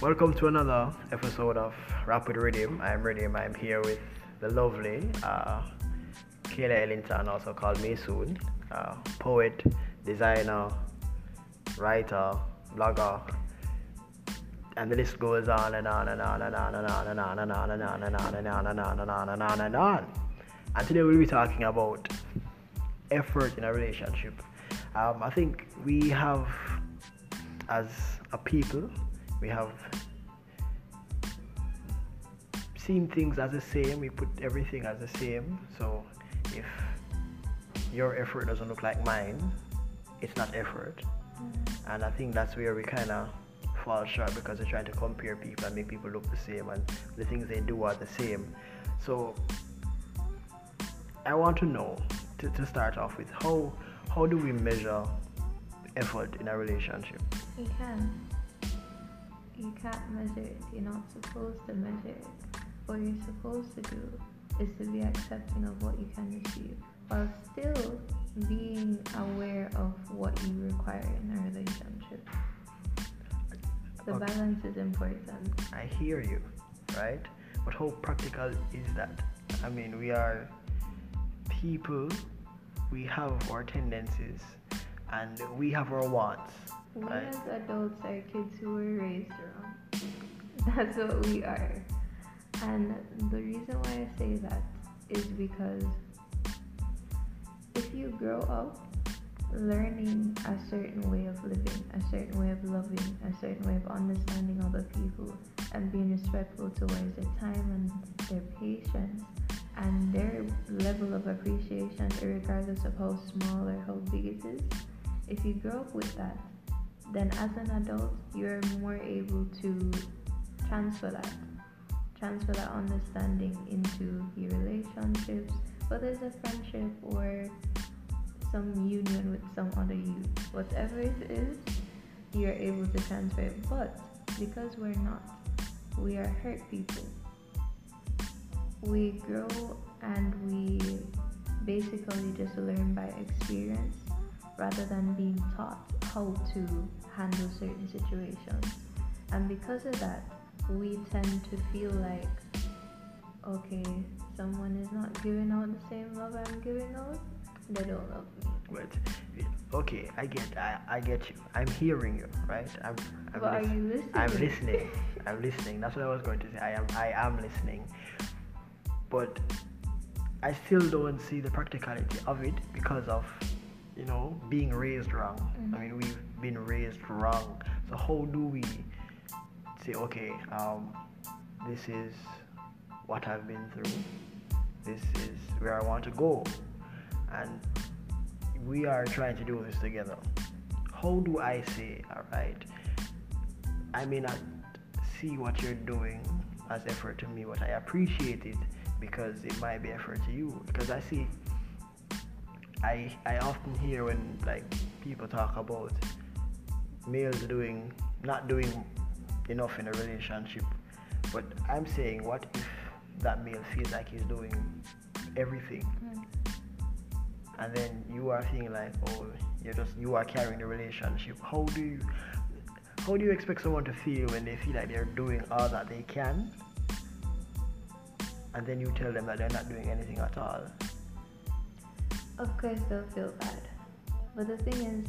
Welcome to another episode of Rapid Rhythm. I'm Rhythm. I'm here with the lovely uh, Kayla Ellington, also called Maysoon, uh, poet, designer, writer, blogger, and the list goes on and on and on and on and on and on and on and on and on and on and on and on and on and on. And today we'll be talking about effort in a relationship. Um, I think we have, as a people, we have seen things as the same. We put everything as the same. So if your effort doesn't look like mine, it's not effort. Mm-hmm. And I think that's where we kind of fall short because we're trying to compare people and make people look the same and the things they do are the same. So I want to know to, to start off with how how do we measure effort in a relationship? You can. You can't measure it. You're not supposed to measure it. What you're supposed to do is to be accepting of what you can achieve while still being aware of what you require in a relationship. The Okay. balance is important. I hear you, right? But how practical is that? I mean, we are people, we have our tendencies, and we have our wants, We right? as adults are kids who were raised wrong. That's what we are. And the reason why I say that is because if you grow up learning a certain way of living, a certain way of loving, a certain way of understanding other people, and being respectful towards their time and their patience and their level of appreciation, regardless of how small or how big it is, if you grow up with that, then as an adult, you're more able to transfer that, transfer that understanding into your relationships, whether it's a friendship or some union with some other youth, whatever it is, you're able to transfer it. But because we're not, we are hurt people. We grow and we basically just learn by experience rather than being taught how to handle certain situations. And because of that, we tend to feel like, okay, someone is not giving out the same love I'm giving out, they don't love me. But okay, I get, I, I get you. I'm hearing you, right? I'm, I'm But are you listening? I'm listening. I'm listening. That's what I was going to say. I am, I am listening. But I still don't see the practicality of it because of, you know, being raised wrong. I Mhm. mean, we've been raised wrong. So how do we say, okay, um, this is what I've been through. This is where I want to go, and we are trying to do this together. How do I say, all right? I may not see what you're doing as effort to me, but I appreciate it because it might be effort to you. Because I see, I I often hear when like people talk about males doing not doing enough in a relationship, but I'm saying, what if that male feels like he's doing everything, Mm. and then you are feeling like, oh, you're just you are carrying the relationship. How do you how do you expect someone to feel when they feel like they're doing all that they can, and then you tell them that they're not doing anything at all? Of course, they'll feel bad. But the thing is,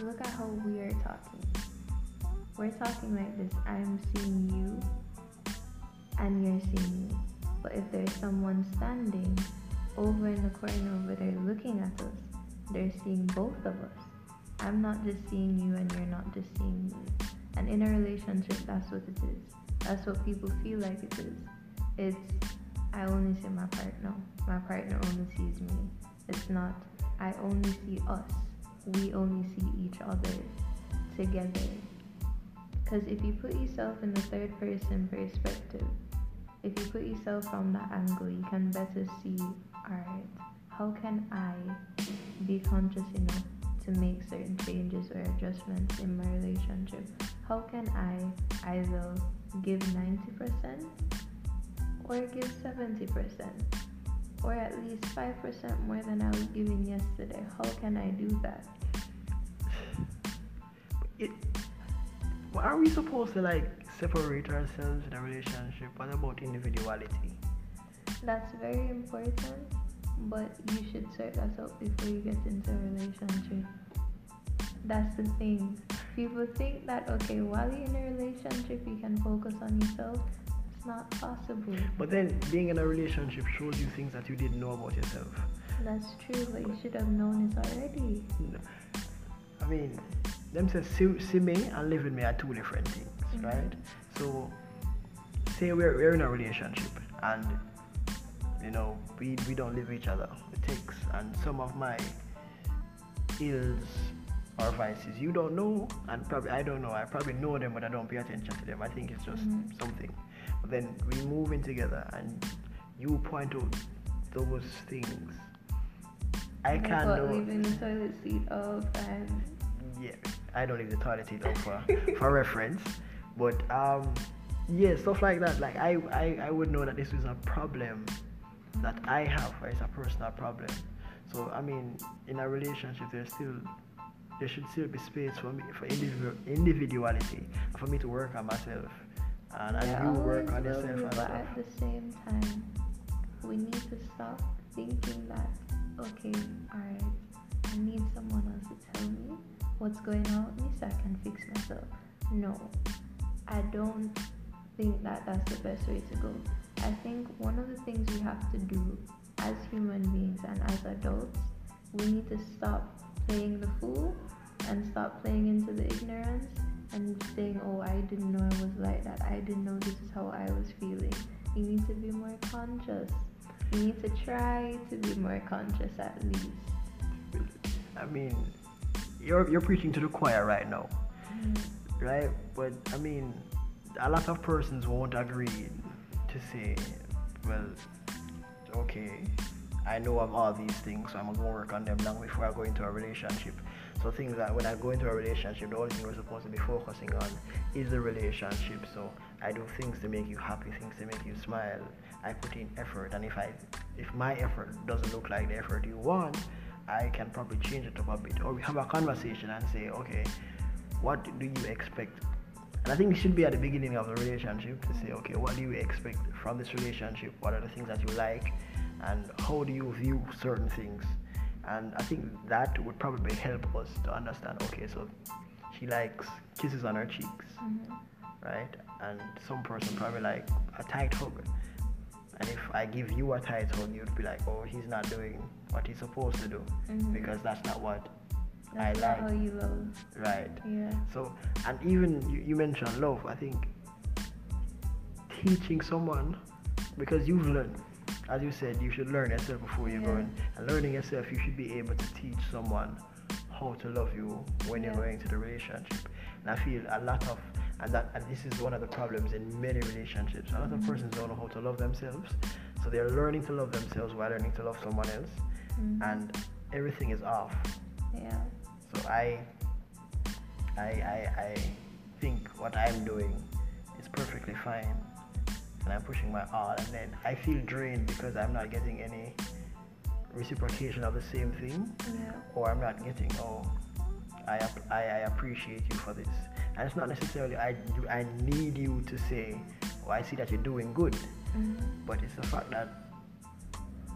look at how we are talking. We're talking like this I'm seeing you, and you're seeing me. But if there's someone standing over in the corner over there looking at us, they're seeing both of us. I'm not just seeing you, and you're not just seeing me. And in a relationship, that's what it is. That's what people feel like it is. It's I only see my partner. My partner only sees me. It's not I only see us. We only see each other together. Because if you put yourself in the third person perspective, if you put yourself from that angle, you can better see, alright, how can I be conscious enough to make certain changes or adjustments in my relationship? How can I either give 90% or give 70%? Or at least 5% more than I was giving yesterday. How can I do that? It, are we supposed to like separate ourselves in a relationship? What about individuality? That's very important, but you should sort that out before you get into a relationship. That's the thing. People think that okay, while you're in a relationship, you can focus on yourself. It's not possible. But then being in a relationship shows you things that you didn't know about yourself. That's true, but you should have known it already. I mean, them say see, see me and live with me are two different things, Mhm. right? So say we're, we're in a relationship and you know we, we don't live with each other. It takes and some of my ills or vices you don't know and probably I don't know. I probably know them but I don't pay attention to them. I think it's just Mhm. something. But then we move in together and you point out those things. I Like can't know leaving the toilet seat off and yeah, I don't leave the toilet seat up for, for reference. But um, yeah, stuff like that. Like I, I, I would know that this is a problem that I have, or it's a personal problem. So I mean, in a relationship, there's still there should still be space for me for individual individuality, for me to work on myself, and as you work on yourself and but stuff. at the same time, we need to stop thinking that okay, alright, I need someone else to tell me what's going on with me so I can fix myself. No, I don't think that that's the best way to go. I think one of the things we have to do as human beings and as adults, we need to stop playing the fool and stop playing into the ignorance and saying, oh, I didn't know I was like that. I didn't know this is how I was feeling. You need to be more conscious. You need to try to be more conscious at least. I mean, you're you're preaching to the choir right now. Mm. right? But I mean, a lot of persons won't agree to say, well, okay, I know I'm all these things, so I'm gonna work on them long before I go into a relationship. So things that when I go into a relationship, the only thing we're supposed to be focusing on is the relationship. So I do things to make you happy, things to make you smile. I put in effort, and if I, if my effort doesn't look like the effort you want, I can probably change it up a bit, or we have a conversation and say, okay, what do you expect? And I think it should be at the beginning of the relationship to say, okay, what do you expect from this relationship? What are the things that you like? And how do you view certain things? And I think that would probably help us to understand, okay, so she likes kisses on her cheeks, Mhm. right? And some person probably like a tight hug. And if I give you a tight hug, you'd be like, oh, he's not doing what he's supposed to do Mhm. because that's not what That's I like. you love. Right. Yeah. So, and even you, you mentioned love, I think teaching someone, because you've learned, as you said, you should learn yourself before you go Yeah. in. And learning yourself, you should be able to teach someone how to love you when you're going into the relationship. And I feel a lot of, and that, and this is one of the problems in many relationships. A lot of persons don't know how to love themselves, so they're learning to love themselves while learning to love someone else, Mhm. and everything is off. yeah. So I, I, I, I think what I'm doing is perfectly fine, and I'm pushing my all, and then I feel drained because I'm not getting any reciprocation of the same thing, Yeah. or I'm not getting oh, I, I, I appreciate you for this, and it's not necessarily I do I need you to say, oh I see that you're doing good, Mhm. but it's the fact that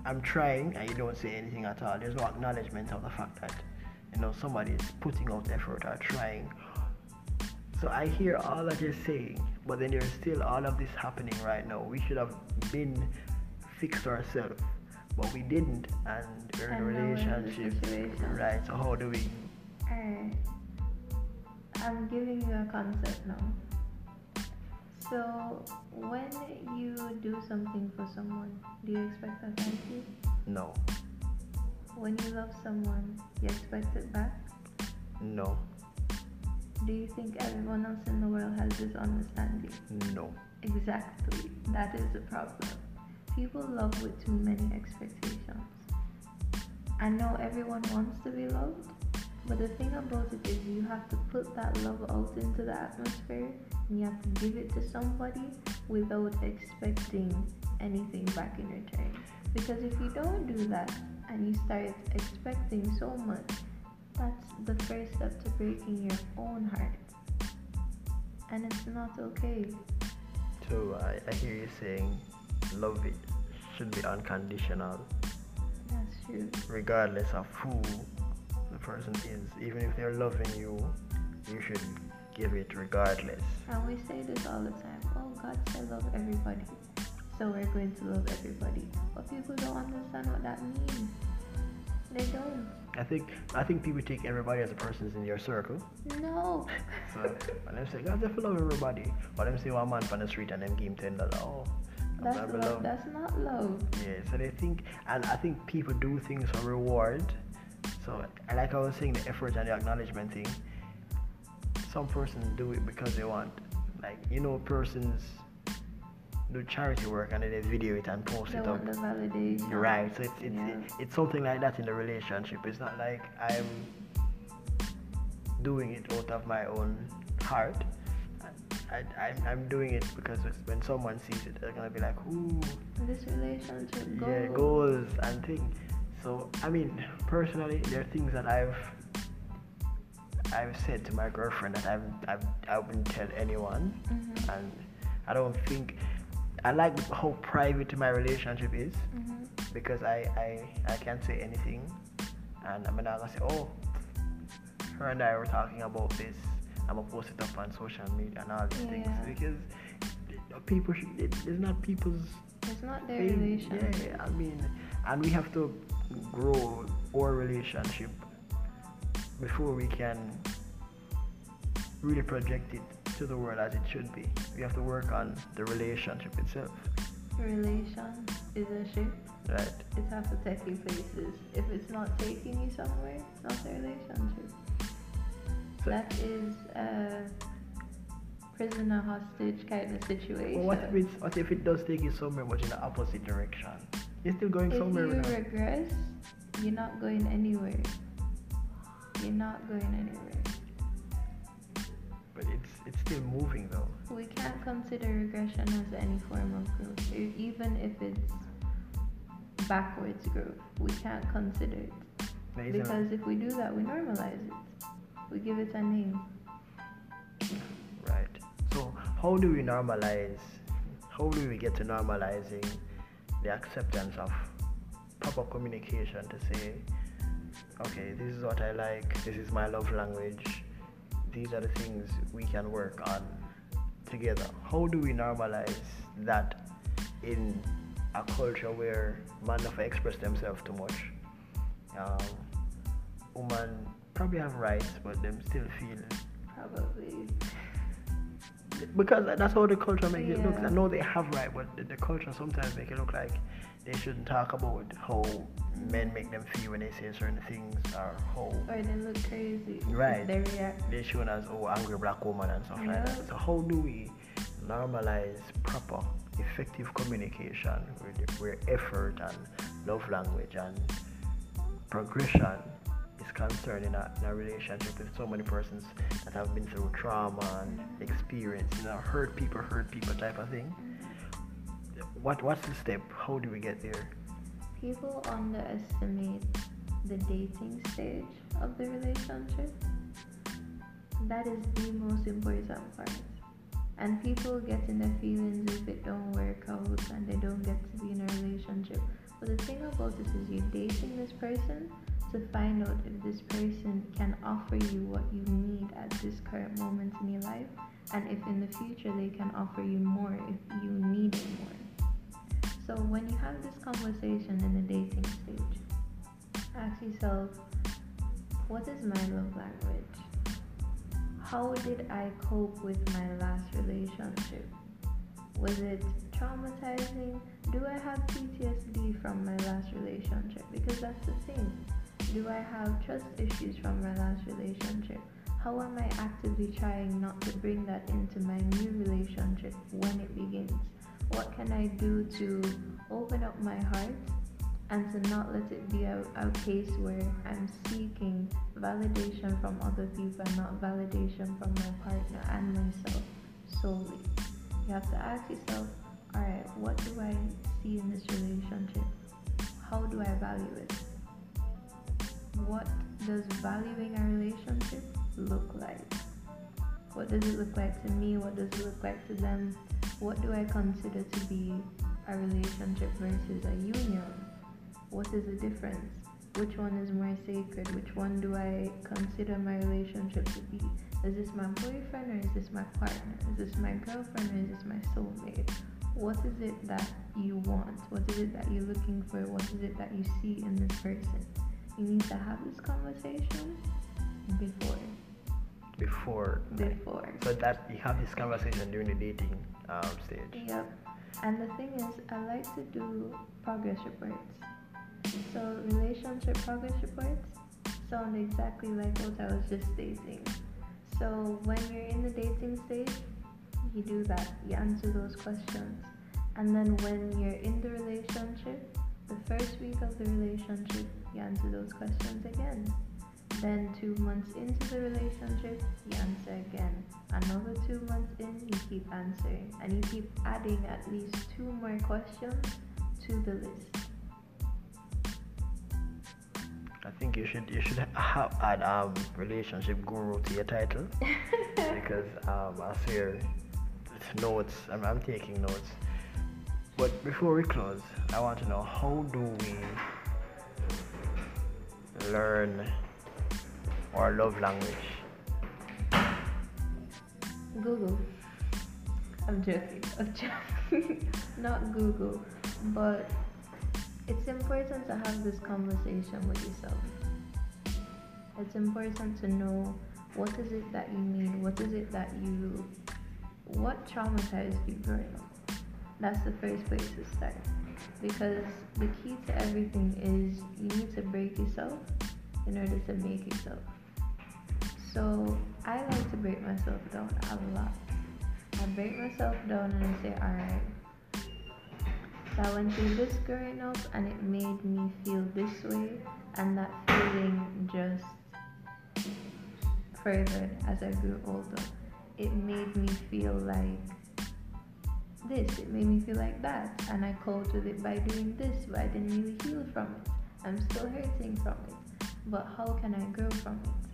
I'm trying and you don't say anything at all. There's no acknowledgement of the fact that you know somebody is putting out effort or trying. So I hear all that you're saying, but then there's still all of this happening right now. We should have been fixed ourselves, but we didn't, and we're in a And now we're in this relationship, right? So how do we? Alright. I'm giving you a concept now. So, when you do something for someone, do you expect a thank you? No, When you love someone, you expect it back? no, Do you think everyone else in the world has this understanding? no. Exactly. That is the problem. People love with too many expectations. I know everyone wants to be loved, but the thing about it is you have to put that love out into the atmosphere and you have to give it to somebody without expecting anything back in return. Because if you don't do that and you start expecting so much, that's the first step to breaking your own heart. and it's not okay. So I, I hear you saying love it should be unconditional That's true. regardless of who the person is. Even if they're loving you, you should give it regardless. And we say this all the time. Oh, God said love everybody. So we're going to love everybody. But people don't understand what that means. They don't. I think I think people take everybody as a person in your circle. No. So when them say God just love everybody. But them see one man on the street and them give him ten dollars. Oh, That's not love. That's not love. Yeah, so they think, and I think people do things for reward. So, and like I was saying, the effort and the acknowledgement thing. Some persons do it because they want, like you know, persons do charity work and then they video it and post They it up. the validation. You're right. So it's it's, Yeah. it- it's something like that in the relationship. It's not like I'm doing it out of my own heart. I, I, I'm, I'm doing it because when someone sees it, they're gonna be like, "Ooh, This relationship goes. yeah, goals and things. So I mean, personally, there are things that I've I've said to my girlfriend that I've I've I wouldn't tell anyone, Mhm. and I don't think I like how private my relationship is Mhm. because I I I can't say anything, and I'm not gonna say oh, her and I were talking about this. I'm gonna post it up on social media and all these things because people should, it, it's not people's It's not their thing. relationship. Yeah, I mean, and we have to grow our relationship before we can really project it to the world as it should be. We have to work on the relationship itself, Relation is a ship. right? It has to take you places. If it's not taking you somewhere, it's not a relationship. So- That is a prisoner hostage kind of situation. Well, what if it's, what if it does take you somewhere, but in the opposite direction? You're still going if somewhere. you with regress, you're not going anywhere. You're not going anywhere. But it's it's still moving though. We can't consider regression as any form of growth, even if it's backwards growth. We can't consider it because if we do that, we normalize it. We give it a name. Right. So how do we normalize? How do we get to normalizing the acceptance of proper communication to say, okay, this is what I like. This is my love language. These are the things we can work on together. How do we normalize that in a culture where men never express themselves too much? Um, women probably have rights, but them still feel Probably. because that's how the culture makes it look. I know they have right, but the, the culture sometimes make it look like they shouldn't talk about how men make them feel when they say certain things or how Or they look crazy. Right. They react. they're shown as oh angry black woman and stuff like that. So how do we normalize proper, effective communication where, where effort and love language and progression is concerned in a, in a relationship with so many persons that have been through trauma and experience, you know, hurt people, hurt people type of thing. What what's the step? How do we get there? People underestimate the dating stage of the relationship. That is the most important part. And people get in their feelings if it don't work out and they don't get to be in a relationship. But the thing about this is you're dating this person to find out if this person can offer you what you need at this current moment in your life and if in the future they can offer you more if you need it more. So when you have this conversation in the dating stage, ask yourself, what is my love language? How did I cope with my last relationship? Was it traumatizing? Do I have PTSD from my last relationship? Because that's the thing. Do I have trust issues from my last relationship? How am I actively trying not to bring that into my new relationship when it begins? What can I do to open up my heart and to not let it be a, a case where I'm seeking validation from other people and not validation from my partner and myself solely? You have to ask yourself, alright, what do I see in this relationship? How do I value it? What does valuing a relationship look like? What does it look like to me? What does it look like to them? What do I consider to be a relationship versus a union? What is the difference? Which one is more sacred? Which one do I consider my relationship to be? Is this my boyfriend or is this my partner? Is this my girlfriend or is this my soulmate? What is it that you want? What is it that you're looking for? What is it that you see in this person? You need to have this conversation before. Before. Before. So that you have this conversation during the dating um, stage. Yep. And the thing is, I like to do progress reports. So relationship progress reports sound exactly like what I was just stating. So when you're in the dating stage, you do that. You answer those questions. And then when you're in the relationship, the first week of the relationship, you answer those questions again. Then two months into the relationship, you answer again. Another two months in, you keep answering. And you keep adding at least two more questions to the list. I think you should you should have add um relationship guru to your title because um I see notes. I'm, I'm taking notes. But before we close, I want to know how do we learn our love language? Google. I'm joking. I'm joking. Not Google, but it's important to have this conversation with yourself. It's important to know what is it that you need, what is it that you, what traumatized you growing up. That's the first place to start. Because the key to everything is you need to break yourself in order to make yourself. So I like to break myself down a lot. I break myself down and I say, alright, so I went through this growing up and it made me feel this way, and that feeling just furthered as I grew older. It made me feel like this, it made me feel like that, and I coped with it by doing this, but I didn't really heal from it. I'm still hurting from it, but how can I grow from it?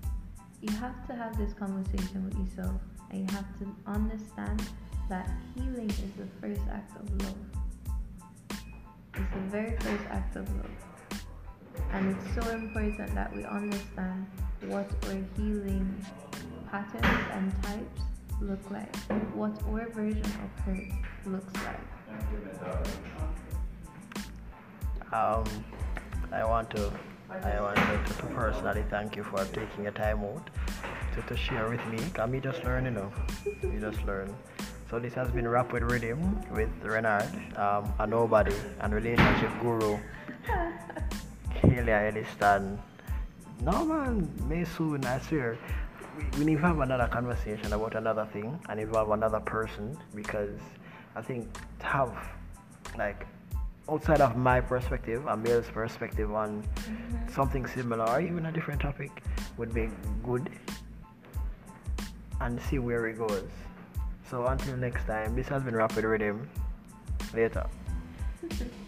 You have to have this conversation with yourself, and you have to understand that healing is the first act of love. It's the very first act of love. And it's so important that we understand what our healing patterns and types look like, what our version of hurt looks like. Um, I want to I want to, personally thank you for taking your time out to, to share with me. Cause me just learn, you know. you just learn. So this has been Rap with Rhythm with Renard, um, a nobody and relationship guru, Kelia Elliston. No man, may soon, I swear. We, we need to have another conversation about another thing and involve another person because I think to have like outside of my perspective, a male's perspective on Mhm. something similar or even a different topic would be good and see where it goes. So until next time, this has been Rapid Rhythm. Later.